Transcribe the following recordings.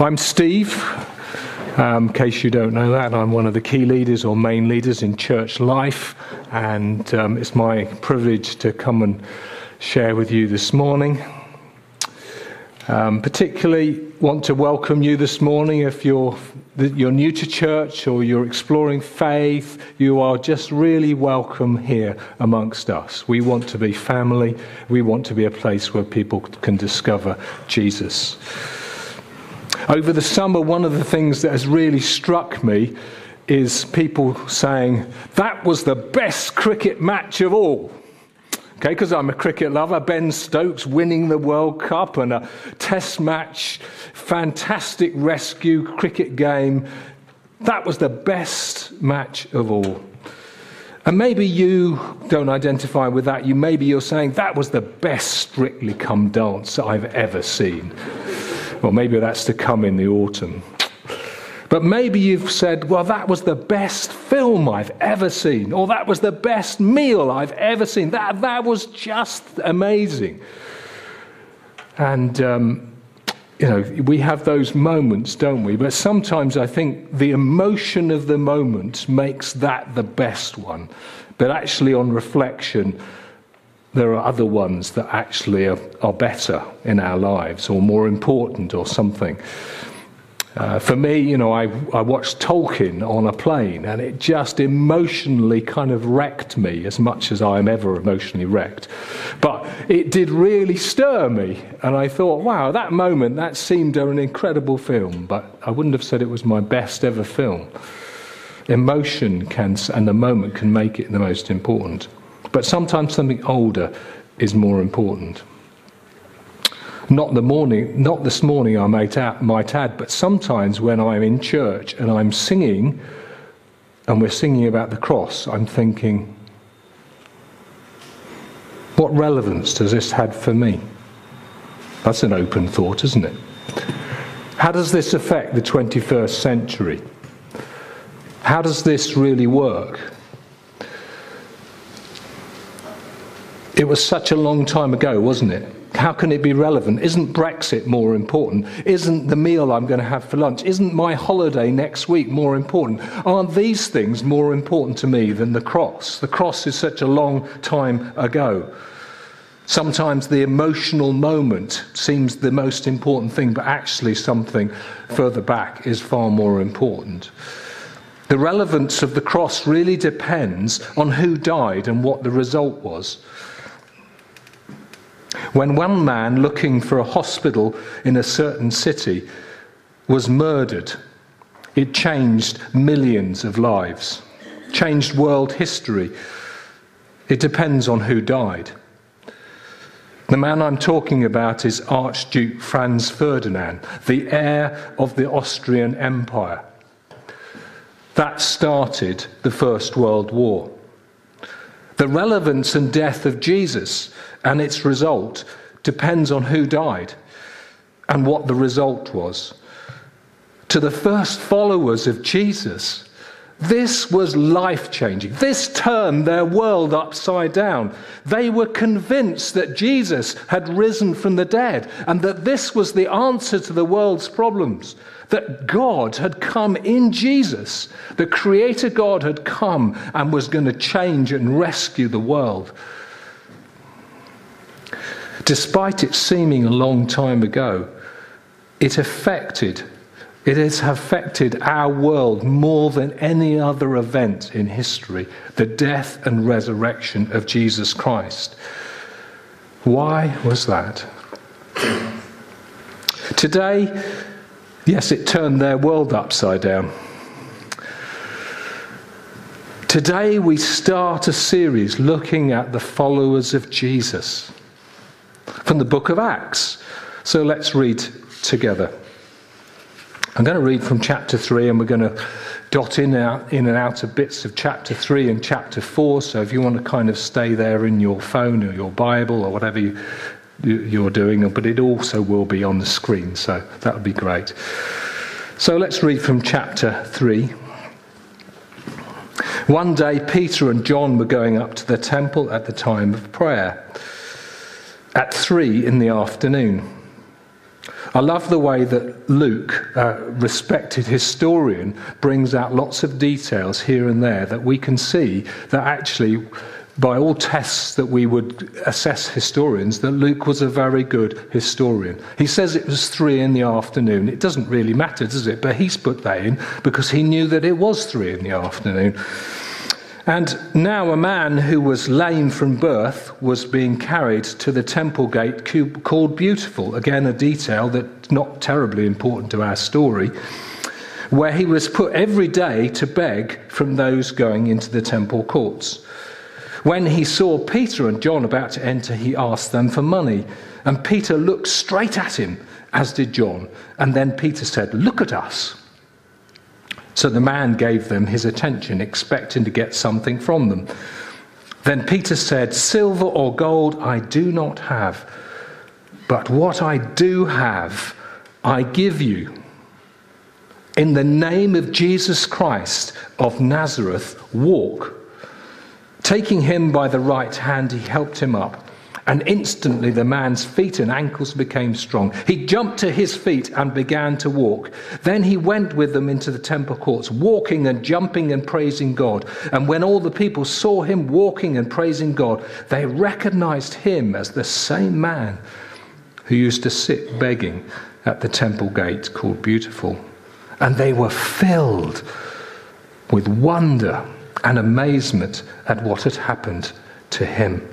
I'm Steve. Um, in case you don't know that, I'm one of the key leaders or main leaders in church life, and um, it's my privilege to come and share with you this morning. Um, particularly want to welcome you this morning if you're you're new to church or you're exploring faith. You are just really welcome here amongst us. We want to be family. We want to be a place where people can discover Jesus. Over the summer, one of the things that has really struck me is people saying, That was the best cricket match of all. Okay, because I'm a cricket lover. Ben Stokes winning the World Cup and a test match, fantastic rescue cricket game. That was the best match of all. And maybe you don't identify with that. You maybe you're saying that was the best strictly come dance I've ever seen. Well, maybe that's to come in the autumn. But maybe you've said, well, that was the best film I've ever seen, or that was the best meal I've ever seen. That, that was just amazing. And, um, you know, we have those moments, don't we? But sometimes I think the emotion of the moment makes that the best one. But actually, on reflection, there are other ones that actually are, are better in our lives or more important or something. Uh, for me, you know, I, I watched Tolkien on a plane and it just emotionally kind of wrecked me as much as I am ever emotionally wrecked. But it did really stir me. And I thought, wow, that moment, that seemed an incredible film. But I wouldn't have said it was my best ever film. Emotion can, and the moment can make it the most important. But sometimes something older is more important. Not the morning, not this morning, I might add, might add, but sometimes when I'm in church and I'm singing, and we're singing about the cross, I'm thinking, what relevance does this have for me? That's an open thought, isn't it? How does this affect the 21st century? How does this really work? Was such a long time ago, wasn't it? How can it be relevant? Isn't Brexit more important? Isn't the meal I'm going to have for lunch? Isn't my holiday next week more important? Aren't these things more important to me than the cross? The cross is such a long time ago. Sometimes the emotional moment seems the most important thing, but actually something further back is far more important. The relevance of the cross really depends on who died and what the result was. When one man looking for a hospital in a certain city was murdered, it changed millions of lives, changed world history. It depends on who died. The man I'm talking about is Archduke Franz Ferdinand, the heir of the Austrian Empire. That started the First World War. The relevance and death of Jesus and its result depends on who died and what the result was. To the first followers of Jesus, this was life changing. This turned their world upside down. They were convinced that Jesus had risen from the dead and that this was the answer to the world's problems. That God had come in Jesus. The Creator God had come and was going to change and rescue the world despite it seeming a long time ago, it affected, it has affected our world more than any other event in history the death and resurrection of Jesus Christ. Why was that? Today, yes, it turned their world upside down. Today, we start a series looking at the followers of Jesus from the book of Acts. So let's read together. I'm going to read from chapter 3 and we're going to dot in, out, in and out of bits of chapter 3 and chapter 4. So if you want to kind of stay there in your phone or your Bible or whatever you, you're doing, but it also will be on the screen. So that would be great. So let's read from chapter 3. One day, Peter and John were going up to the temple at the time of prayer at three in the afternoon. I love the way that Luke, uh, respected historian, brings out lots of details here and there that we can see that actually, by all tests that we would assess historians, that Luke was a very good historian. He says it was three in the afternoon. It doesn't really matter, does it? But he's put that in because he knew that it was three in the afternoon. And now a man who was lame from birth was being carried to the temple gate called Beautiful. Again, a detail that's not terribly important to our story, where he was put every day to beg from those going into the temple courts. When he saw Peter and John about to enter, he asked them for money. And Peter looked straight at him, as did John. And then Peter said, Look at us. So the man gave them his attention, expecting to get something from them. Then Peter said, Silver or gold I do not have, but what I do have, I give you. In the name of Jesus Christ of Nazareth, walk. Taking him by the right hand, he helped him up and instantly the man's feet and ankles became strong. He jumped to his feet and began to walk. Then he went with them into the temple courts, walking and jumping and praising God. And when all the people saw him walking and praising God, they recognized him as the same man who used to sit begging at the temple gate called Beautiful. And they were filled with wonder and amazement at what had happened to him.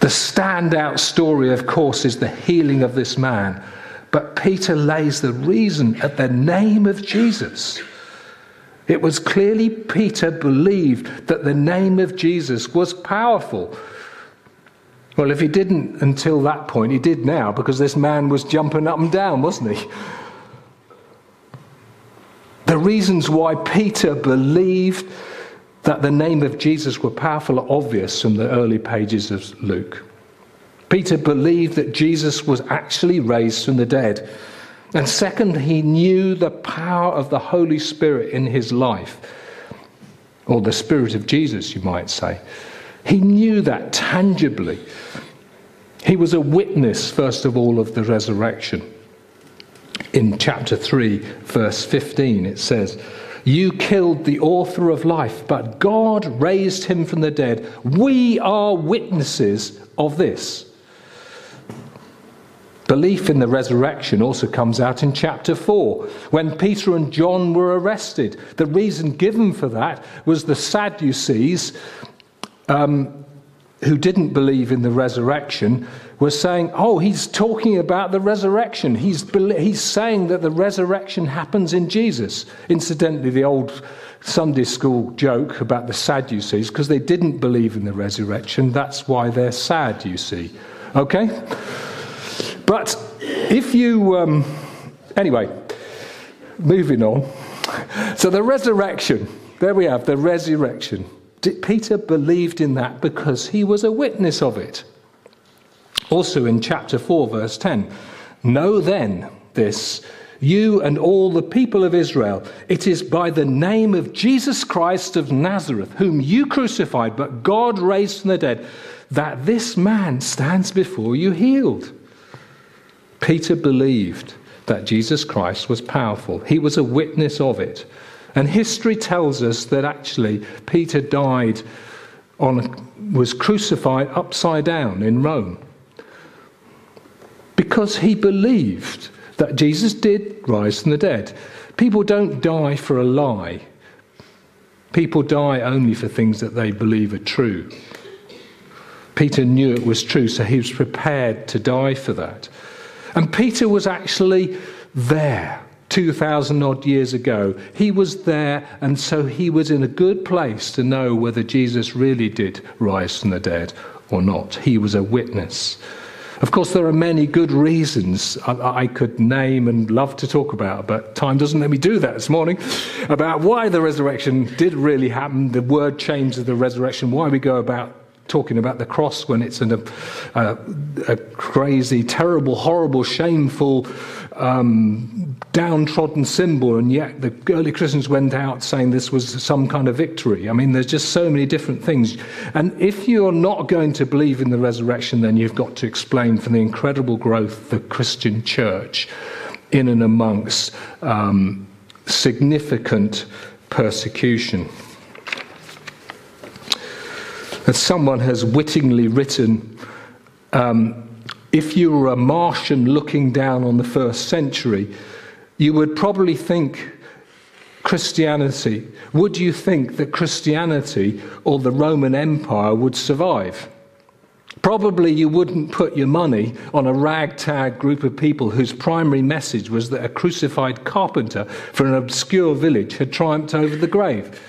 The standout story, of course, is the healing of this man. But Peter lays the reason at the name of Jesus. It was clearly Peter believed that the name of Jesus was powerful. Well, if he didn't until that point, he did now because this man was jumping up and down, wasn't he? The reasons why Peter believed that the name of Jesus were powerful are obvious from the early pages of Luke. Peter believed that Jesus was actually raised from the dead. And second, he knew the power of the Holy Spirit in his life, or the Spirit of Jesus, you might say. He knew that tangibly. He was a witness, first of all, of the resurrection. In chapter 3, verse 15, it says, you killed the author of life, but God raised him from the dead. We are witnesses of this. Belief in the resurrection also comes out in chapter 4 when Peter and John were arrested. The reason given for that was the Sadducees um, who didn't believe in the resurrection were saying, oh, he's talking about the resurrection. He's, he's saying that the resurrection happens in Jesus. Incidentally, the old Sunday school joke about the Sadducees, because they didn't believe in the resurrection, that's why they're sad, you see. Okay? But if you. Um, anyway, moving on. So the resurrection, there we have the resurrection. Peter believed in that because he was a witness of it. Also in chapter 4, verse 10 Know then this, you and all the people of Israel, it is by the name of Jesus Christ of Nazareth, whom you crucified, but God raised from the dead, that this man stands before you healed. Peter believed that Jesus Christ was powerful, he was a witness of it. And history tells us that actually Peter died on, was crucified upside down in Rome because he believed that Jesus did rise from the dead. People don't die for a lie. People die only for things that they believe are true. Peter knew it was true, so he was prepared to die for that. And Peter was actually there 2,000 odd years ago. He was there, and so he was in a good place to know whether Jesus really did rise from the dead or not. He was a witness. Of course, there are many good reasons I, I, could name and love to talk about, but time doesn't let me do that this morning. About why the resurrection did really happen, the word change of the resurrection, why we go about talking about the cross when it's a, a, crazy, terrible, horrible, shameful, um, downtrodden symbol, and yet the early Christians went out saying this was some kind of victory. I mean, there's just so many different things. And if you're not going to believe in the resurrection, then you've got to explain for the incredible growth of the Christian church in and amongst um, significant persecution. As someone has wittingly written, um, if you were a Martian looking down on the first century, you would probably think Christianity, would you think that Christianity or the Roman Empire would survive? Probably you wouldn't put your money on a ragtag group of people whose primary message was that a crucified carpenter from an obscure village had triumphed over the grave.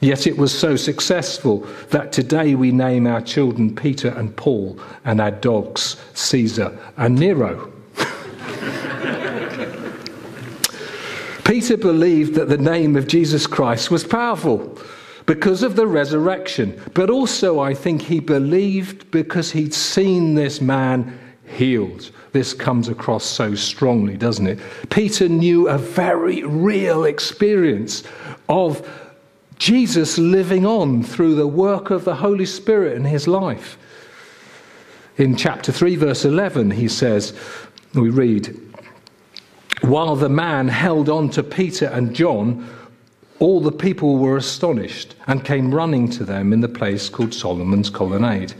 Yet it was so successful that today we name our children Peter and Paul and our dogs Caesar and Nero. Peter believed that the name of Jesus Christ was powerful because of the resurrection, but also I think he believed because he'd seen this man healed. This comes across so strongly, doesn't it? Peter knew a very real experience of Jesus living on through the work of the Holy Spirit in his life. In chapter 3, verse 11, he says, we read, While the man held on to Peter and John, all the people were astonished and came running to them in the place called Solomon's Colonnade.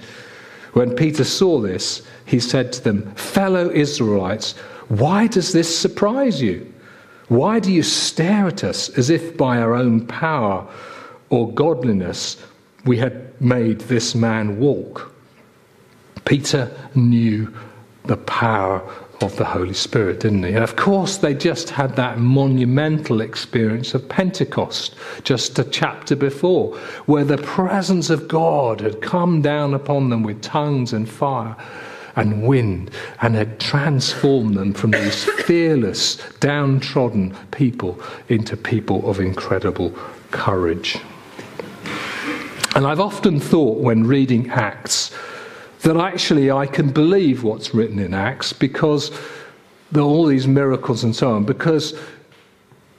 When Peter saw this, he said to them, Fellow Israelites, why does this surprise you? Why do you stare at us as if by our own power or godliness we had made this man walk? Peter knew the power of the Holy Spirit, didn't he? And of course, they just had that monumental experience of Pentecost just a chapter before, where the presence of God had come down upon them with tongues and fire and wind and had transformed them from these fearless, downtrodden people into people of incredible courage. And I've often thought when reading Acts that actually I can believe what's written in Acts because there are all these miracles and so on, because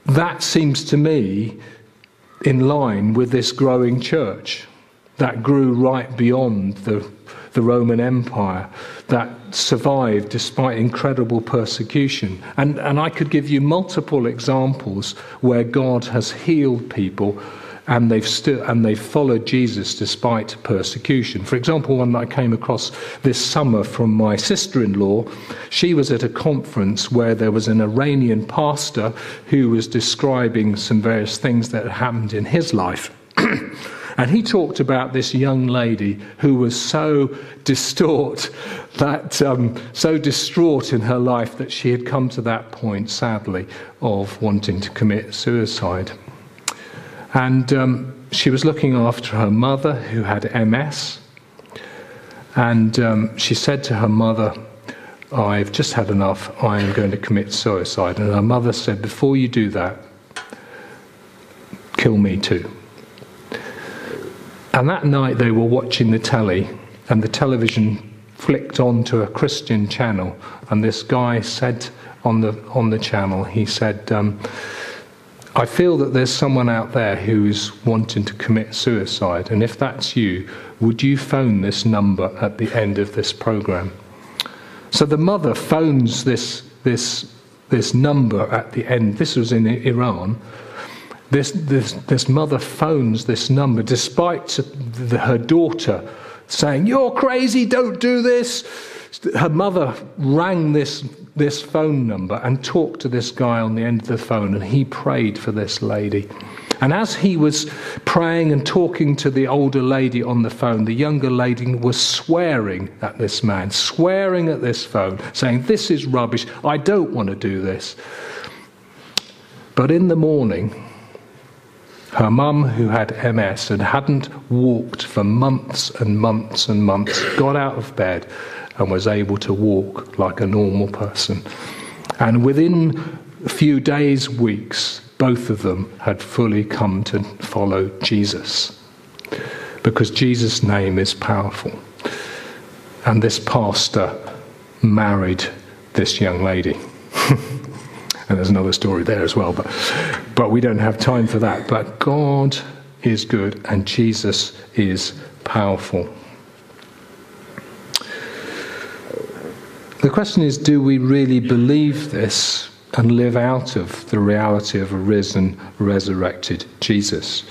that seems to me in line with this growing church that grew right beyond the the Roman Empire that survived despite incredible persecution. And, and I could give you multiple examples where God has healed people and they've still and they've followed Jesus despite persecution. For example, one that I came across this summer from my sister-in-law, she was at a conference where there was an Iranian pastor who was describing some various things that happened in his life. And he talked about this young lady who was so distraught, that um, so distraught in her life that she had come to that point, sadly, of wanting to commit suicide. And um, she was looking after her mother, who had MS. And um, she said to her mother, I've just had enough, I am going to commit suicide. And her mother said, Before you do that, kill me too. And that night they were watching the telly, and the television flicked onto a Christian channel, and this guy said on the on the channel, he said, um, "I feel that there's someone out there who's wanting to commit suicide, and if that's you, would you phone this number at the end of this program?" So the mother phones this this this number at the end. This was in Iran this, this, this mother phones this number despite the, her daughter saying, You're crazy, don't do this. Her mother rang this, this phone number and talked to this guy on the end of the phone, and he prayed for this lady. And as he was praying and talking to the older lady on the phone, the younger lady was swearing at this man, swearing at this phone, saying, This is rubbish. I don't want to do this. But in the morning, her mum, who had MS and hadn't walked for months and months and months, got out of bed and was able to walk like a normal person. And within a few days, weeks, both of them had fully come to follow Jesus. because Jesus' name is powerful. And this pastor married this young lady. and there's another story there as well, but, but we don't have time for that. But God is good and Jesus is powerful. The question is do we really believe this and live out of the reality of a risen, resurrected Jesus?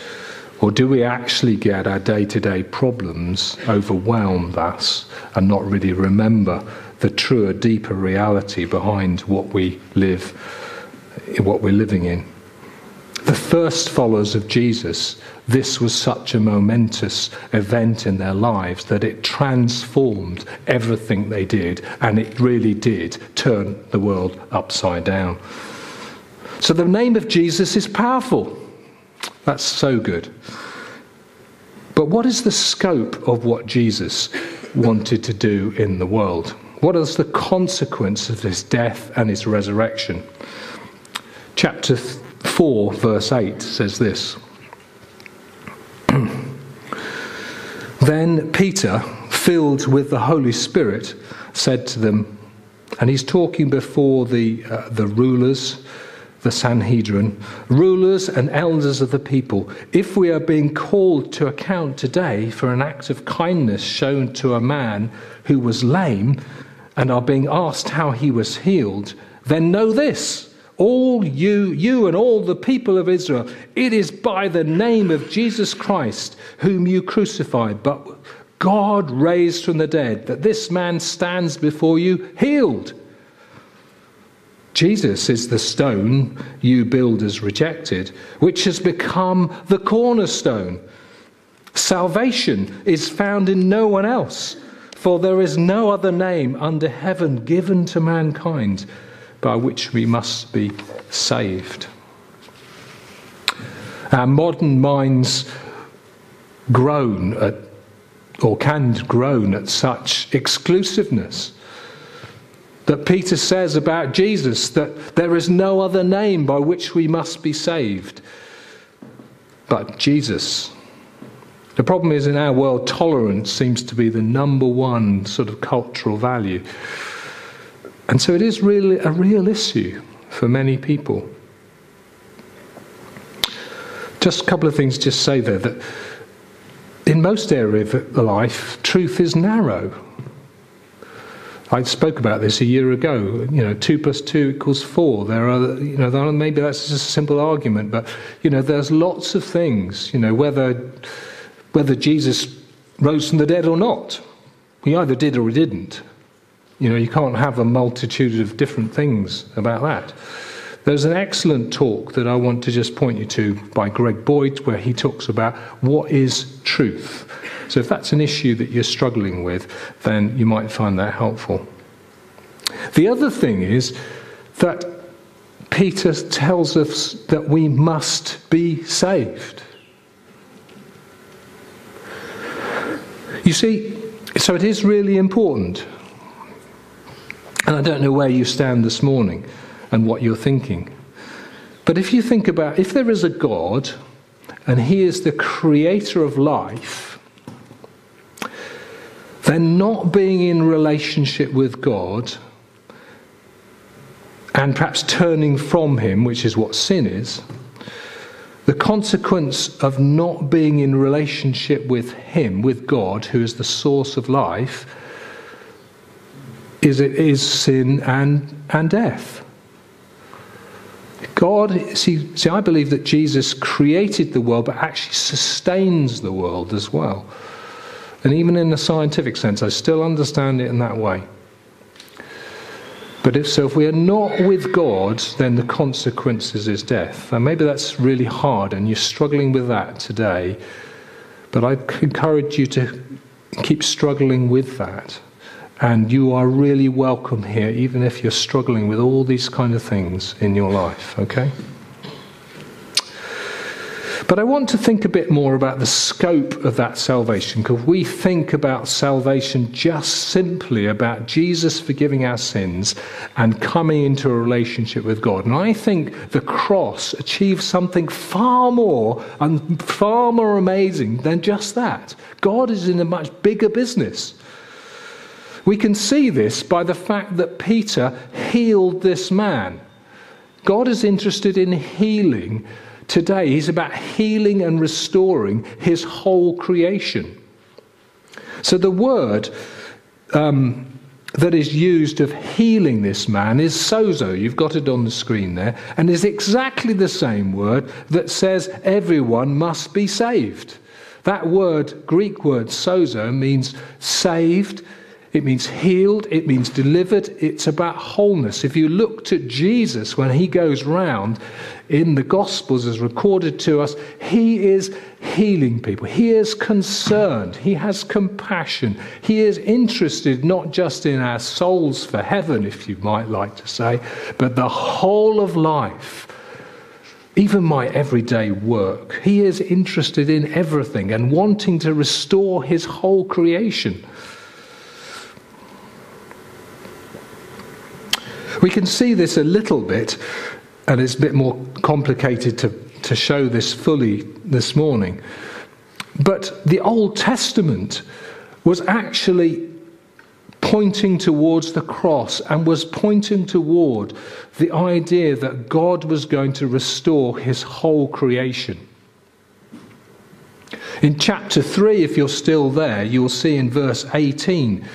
Or do we actually get our day to day problems overwhelmed us and not really remember the truer, deeper reality behind what we live, what we're living in? The first followers of Jesus, this was such a momentous event in their lives that it transformed everything they did, and it really did turn the world upside down. So the name of Jesus is powerful. That's so good. But what is the scope of what Jesus wanted to do in the world? What is the consequence of his death and his resurrection? Chapter 4, verse 8 says this Then Peter, filled with the Holy Spirit, said to them, and he's talking before the, uh, the rulers the Sanhedrin, rulers and elders of the people, if we are being called to account today for an act of kindness shown to a man who was lame and are being asked how he was healed, then know this. All you, you and all the people of Israel, it is by the name of Jesus Christ, whom you crucified, but God raised from the dead, that this man stands before you healed. Jesus is the stone you builders rejected, which has become the cornerstone. Salvation is found in no one else, for there is no other name under heaven given to mankind by which we must be saved. Our modern minds groan at, or can groan at such exclusiveness that Peter says about Jesus that there is no other name by which we must be saved but Jesus. The problem is in our world, tolerance seems to be the number one sort of cultural value. And so it is really a real issue for many people. Just a couple of things just say there that in most areas of life, truth is narrow. I spoke about this a year ago. You know, two plus two equals four. There are, you know, are, maybe that's just a simple argument, but you know, there's lots of things. You know, whether whether Jesus rose from the dead or not, he either did or he didn't. You know, you can't have a multitude of different things about that. There's an excellent talk that I want to just point you to by Greg Boyd, where he talks about what is truth. So if that's an issue that you're struggling with, then you might find that helpful. The other thing is that Peter tells us that we must be saved. You see, so it is really important. And I don't know where you stand this morning and what you're thinking. But if you think about if there is a God and He is the creator of life, then not being in relationship with God and perhaps turning from Him, which is what sin is, the consequence of not being in relationship with Him, with God, who is the source of life, is it is sin and, and death. God, see, see, I believe that Jesus created the world, but actually sustains the world as well. And even in the scientific sense, I still understand it in that way. But if so, if we are not with God, then the consequences is death. And maybe that's really hard and you're struggling with that today. But I encourage you to keep struggling with that. And you are really welcome here, even if you're struggling with all these kind of things in your life, okay? But I want to think a bit more about the scope of that salvation because we think about salvation just simply about Jesus forgiving our sins and coming into a relationship with God. And I think the cross achieves something far more and far more amazing than just that. God is in a much bigger business. We can see this by the fact that Peter healed this man. God is interested in healing Today, he's about healing and restoring his whole creation. So, the word um, that is used of healing this man is sozo. You've got it on the screen there. And is exactly the same word that says everyone must be saved. That word, Greek word sozo, means saved, it means healed, it means delivered, it's about wholeness. If you looked at Jesus when he goes round in the Gospels as recorded to us, he is healing people. He is concerned, he has compassion, he is interested not just in our souls for heaven, if you might like to say, but the whole of life even my everyday work. He is interested in everything and wanting to restore his whole creation. We can see this a little bit, and it's a bit more complicated to, to show this fully this morning. But the Old Testament was actually pointing towards the cross and was pointing toward the idea that God was going to restore his whole creation. In chapter 3, if you're still there, you'll see in verse 18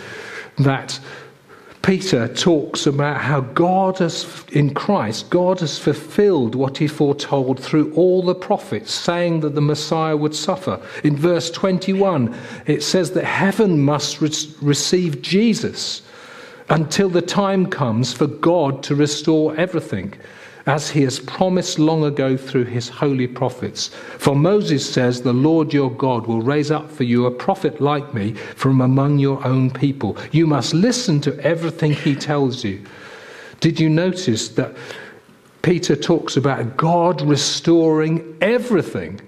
that Peter talks about how God has, in Christ, God has fulfilled what he foretold through all the prophets, saying that the Messiah would suffer. In verse 21, it says that heaven must re- receive Jesus until the time comes for God to restore everything as he has promised long ago through his holy prophets. For Moses says, The Lord your God will raise up for you a prophet like me from among your own people. You must listen to everything he tells you. Did you notice that Peter talks about God restoring everything?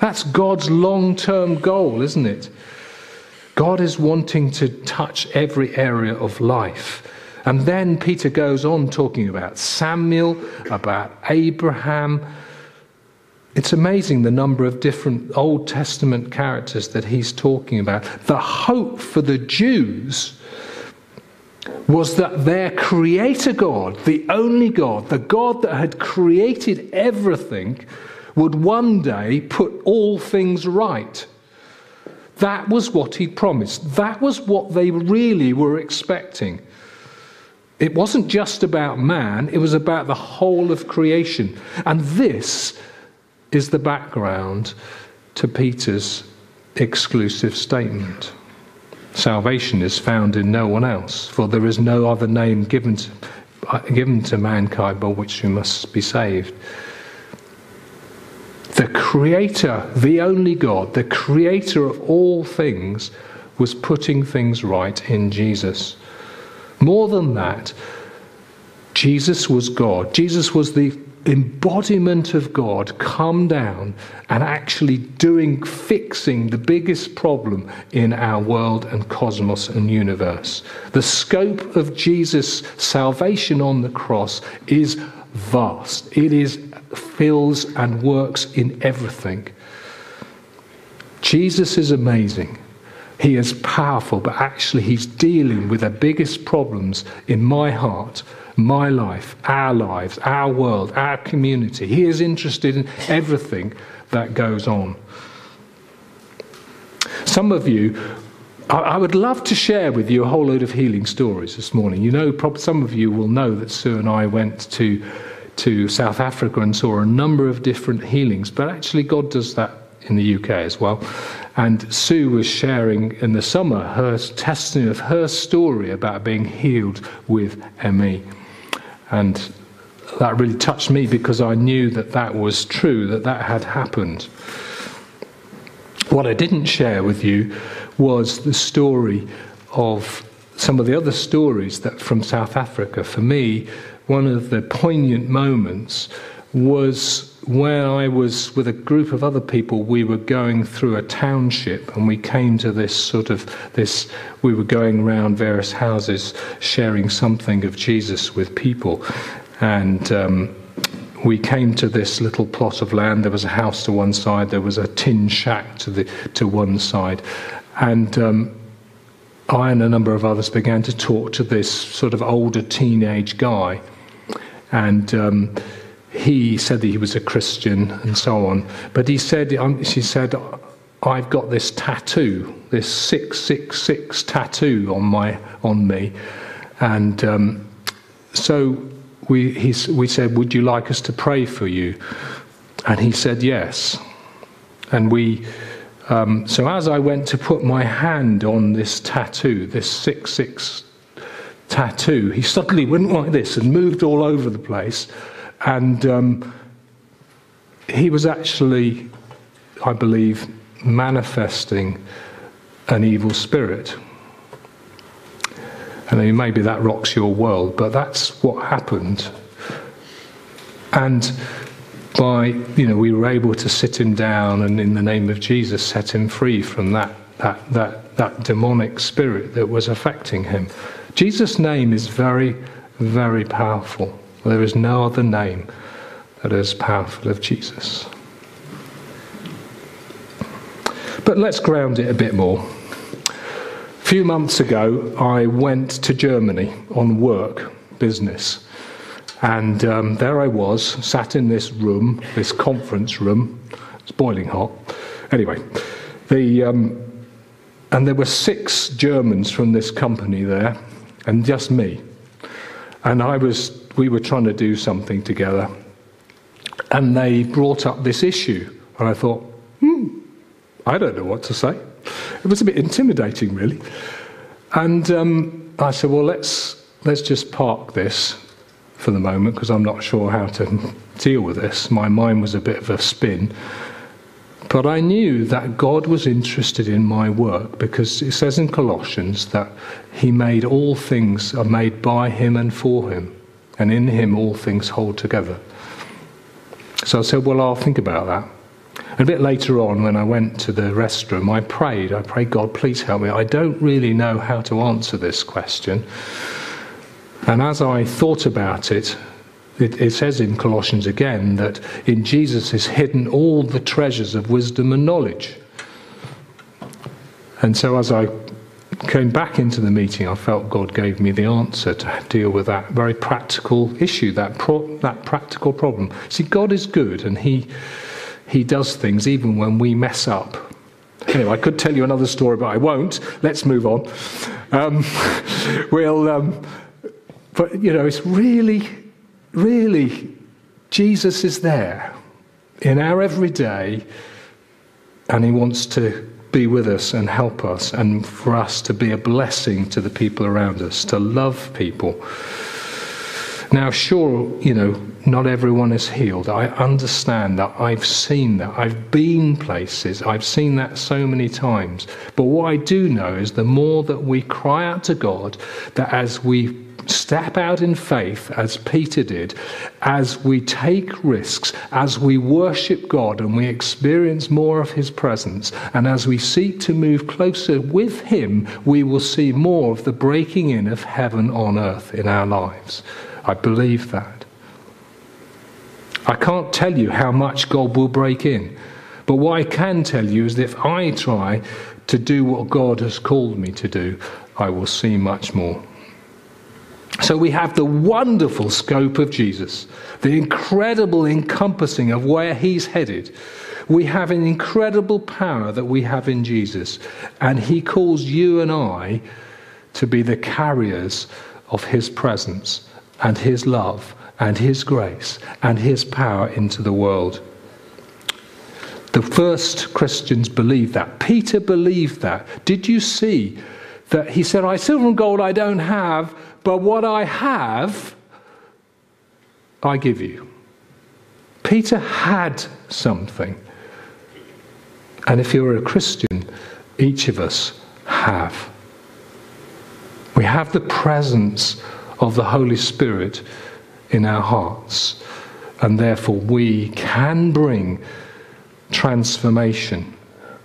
That's God's long term goal, isn't it? God is wanting to touch every area of life. And then Peter goes on talking about Samuel, about Abraham. It's amazing the number of different Old Testament characters that he's talking about. The hope for the Jews was that their creator God, the only God, the God that had created everything, would one day put all things right. That was what he promised. That was what they really were expecting. It wasn't just about man, it was about the whole of creation. And this is the background to Peter's exclusive statement. Salvation is found in no one else, for there is no other name given to, uh, given to mankind by which we must be saved. The Creator, the only God, the Creator of all things, was putting things right in Jesus. More than that, Jesus was God. Jesus was the embodiment of God come down and actually doing, fixing the biggest problem in our world and cosmos and universe. The scope of Jesus' salvation on the cross is vast. It is fills and works in everything. Jesus is amazing. He is powerful, but actually, he's dealing with the biggest problems in my heart, my life, our lives, our world, our community. He is interested in everything that goes on. Some of you, I would love to share with you a whole load of healing stories this morning. You know, some of you will know that Sue and I went to, to South Africa and saw a number of different healings, but actually, God does that in the UK as well. And Sue was sharing in the summer her testimony of her story about being healed with ME. And that really touched me because I knew that that was true, that that had happened. What I didn't share with you was the story of some of the other stories that from South Africa. For me, one of the poignant moments was when I was with a group of other people, we were going through a township and we came to this sort of this, we were going around various houses sharing something of Jesus with people. And um, we came to this little plot of land. There was a house to one side, there was a tin shack to, the, to one side. And um, I and a number of others began to talk to this sort of older teenage guy. And um, he said that he was a Christian and so on. But he said, um, she said, I've got this tattoo, this 666 tattoo on, my, on me. And um, so we, he, we said, Would you like us to pray for you? And he said, Yes. And we, um, so as I went to put my hand on this tattoo, this 666 tattoo, he suddenly went like this and moved all over the place. And um, he was actually, I believe, manifesting an evil spirit. And I mean, maybe that rocks your world, but that's what happened. And by, you know, we were able to sit him down and in the name of Jesus set him free from that, that, that, that demonic spirit that was affecting him. Jesus' name is very, very powerful. There is no other name that is powerful of Jesus. But let's ground it a bit more. A few months ago, I went to Germany on work, business. And um, there I was, sat in this room, this conference room. It's boiling hot. Anyway, the, um, and there were six Germans from this company there, and just me. And I was we were trying to do something together. And they brought up this issue. And I thought, hmm, I don't know what to say. It was a bit intimidating, really. And um, I said, well, let's, let's just park this for the moment because I'm not sure how to deal with this. My mind was a bit of a spin. But I knew that God was interested in my work because it says in Colossians that He made all things are made by Him and for Him and in him all things hold together. So I said, Well, I'll think about that. And a bit later on, when I went to the restroom, I prayed. I prayed, God, please help me. I don't really know how to answer this question. And as I thought about it, it, it, says in Colossians again that in Jesus is hidden all the treasures of wisdom and knowledge. And so as I came back into the meeting, I felt God gave me the answer to deal with that very practical issue, that, pro- that practical problem. See, God is good and he, he does things even when we mess up. Anyway, I could tell you another story, but I won't. Let's move on. Um, we'll, um, but, you know, it's really, really, Jesus is there in our everyday and he wants to be with us and help us, and for us to be a blessing to the people around us, to love people. Now, sure, you know, not everyone is healed. I understand that. I've seen that. I've been places. I've seen that so many times. But what I do know is the more that we cry out to God, that as we step out in faith as Peter did, as we take risks, as we worship God and we experience more of His presence, and as we seek to move closer with Him, we will see more of the breaking in of heaven on earth in our lives. I believe that. I can't tell you how much God will break in, but what I can tell you is that if I try to do what God has called me to do, I will see much more. So we have the wonderful scope of Jesus, the incredible encompassing of where he's headed. We have an incredible power that we have in Jesus, and he calls you and I to be the carriers of his presence and his love and his grace and his power into the world. The first Christians believed that. Peter believed that. Did you see that he said, I silver and gold I don't have, but what I have, I give you. Peter had something. And if you're a Christian, each of us have. We have the presence of the Holy Spirit in our hearts. And therefore, we can bring transformation.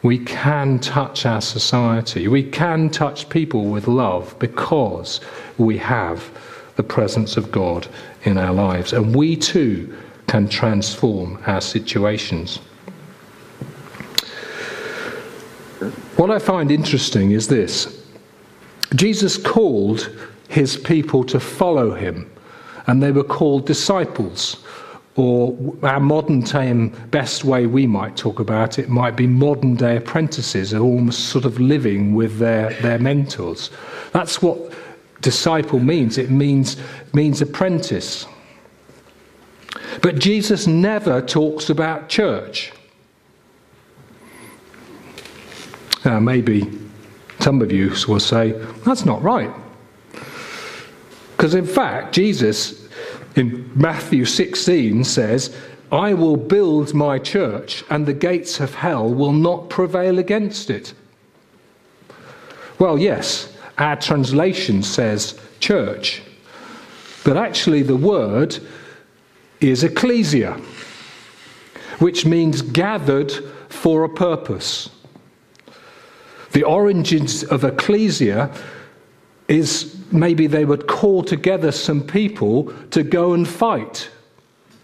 We can touch our society. We can touch people with love because we have the presence of God in our lives. And we too can transform our situations. What I find interesting is this Jesus called his people to follow him, and they were called disciples. Or our modern time, best way we might talk about it might be modern day apprentices, are almost sort of living with their, their mentors. That's what disciple means. It means, means apprentice. But Jesus never talks about church. Now, maybe some of you will say, that's not right. Because in fact, Jesus in Matthew 16 says, I will build my church, and the gates of hell will not prevail against it. Well, yes, our translation says church, but actually the word is ecclesia, which means gathered for a purpose. The origins of ecclesia is maybe they would call together some people to go and fight.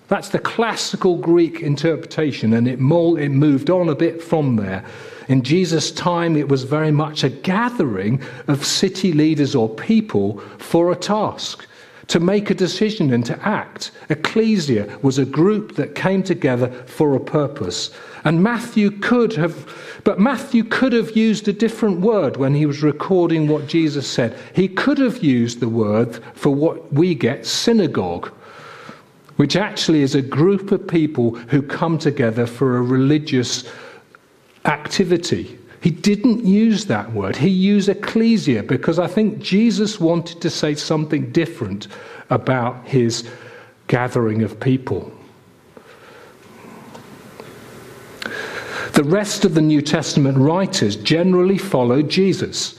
That's the classical Greek interpretation, and it, moved on a bit from there. In Jesus' time, it was very much a gathering of city leaders or people for a task, to make a decision and to act. Ecclesia was a group that came together for a purpose. And Matthew could have, but Matthew could have used a different word when he was recording what Jesus said. He could have used the word for what we get synagogue, which actually is a group of people who come together for a religious activity. He didn't use that word. He used ecclesia because I think Jesus wanted to say something different about his gathering of people. The rest of the New Testament writers generally follow Jesus.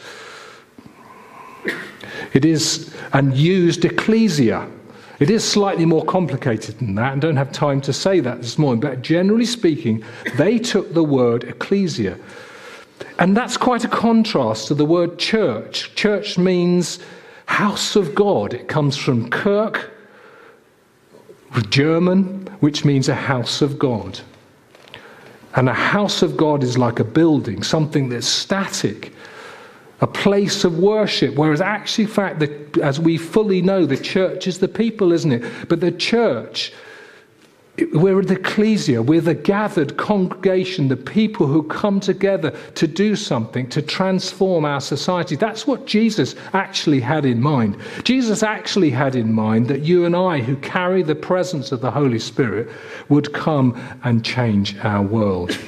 It is and used ecclesia it is slightly more complicated than that, and don't have time to say that this morning, but generally speaking, they took the word ecclesia. And that's quite a contrast to the word church. Church means house of God. It comes from Kirk, German, which means a house of God. And a house of God is like a building, something that's static, a place of worship. Whereas, actually, fact, the, as we fully know, the church is the people, isn't it? But the church, we're the ecclesia, we're the gathered congregation, the people who come together to do something, to transform our society. That's what Jesus actually had in mind. Jesus actually had in mind that you and I, who carry the presence of the Holy Spirit, would come and change our world.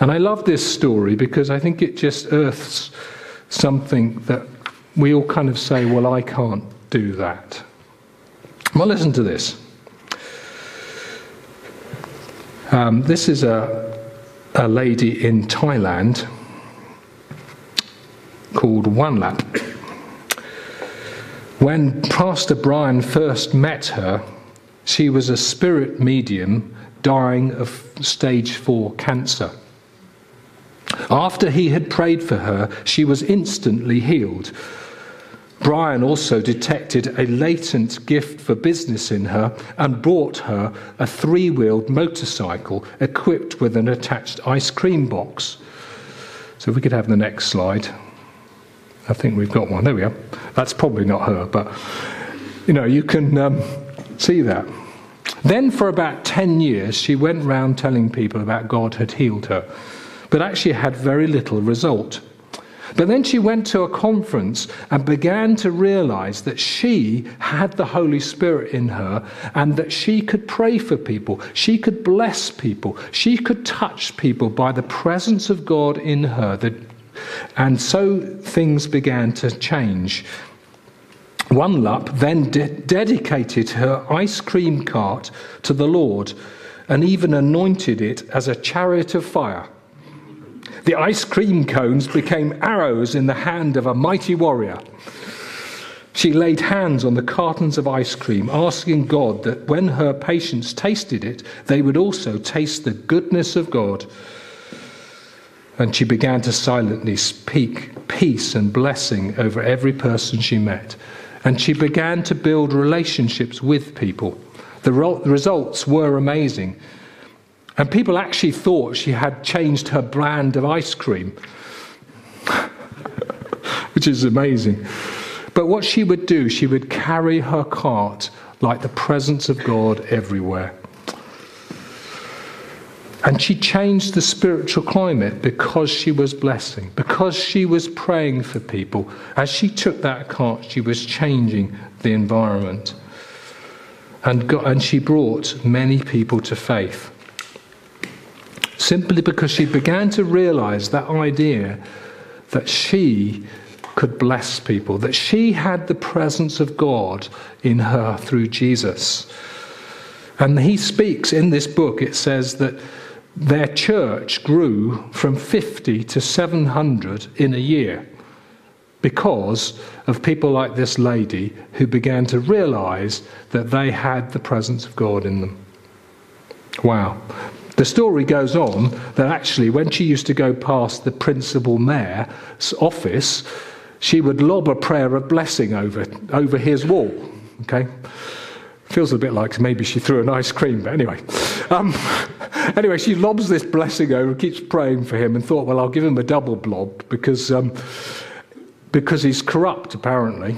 And I love this story because I think it just earths something that we all kind of say, well, I can't do that. Well, listen to this. Um, this is a, a lady in Thailand called Wanlap. When Pastor Brian first met her, she was a spirit medium dying of stage four cancer. After he had prayed for her, she was instantly healed. Brian also detected a latent gift for business in her and brought her a three wheeled motorcycle equipped with an attached ice cream box. So, if we could have the next slide. I think we've got one. There we are. That's probably not her, but you know, you can um, see that. Then, for about 10 years, she went round telling people about God had healed her but actually had very little result. But then she went to a conference and began to realize that she had the Holy Spirit in her and that she could pray for people, she could bless people, she could touch people by the presence of God in her. And so things began to change. Wanlap then de- dedicated her ice cream cart to the Lord and even anointed it as a chariot of fire. The ice cream cones became arrows in the hand of a mighty warrior. She laid hands on the cartons of ice cream, asking God that when her patients tasted it, they would also taste the goodness of God. And she began to silently speak peace and blessing over every person she met. And she began to build relationships with people. The, results were amazing. And people actually thought she had changed her brand of ice cream, which is amazing. But what she would do, she would carry her cart like the presence of God everywhere. And she changed the spiritual climate because she was blessing, because she was praying for people. As she took that cart, she was changing the environment. And, got, and she brought many people to faith. Simply because she began to realize that idea that she could bless people, that she had the presence of God in her through Jesus. And he speaks in this book, it says that their church grew from 50 to 700 in a year because of people like this lady who began to realize that they had the presence of God in them. Wow. The story goes on that actually, when she used to go past the principal mayor's office, she would lob a prayer of blessing over, over his wall. Okay? Feels a bit like maybe she threw an ice cream, but anyway. Um, anyway, she lobs this blessing over, keeps praying for him, and thought, well, I'll give him a double blob because, um, because he's corrupt, apparently.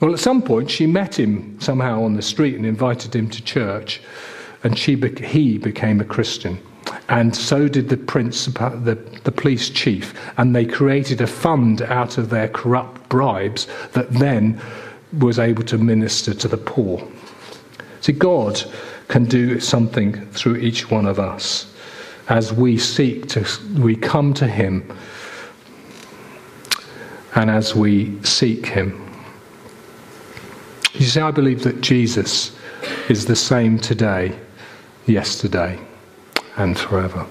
Well, at some point, she met him somehow on the street and invited him to church, and she he became a Christian. And so did the, principal, the, the police chief, and they created a fund out of their corrupt bribes that then was able to minister to the poor. See, God can do something through each one of us as we seek to, we come to Him and as we seek Him. You see, I believe that Jesus is the same today, yesterday, and forever.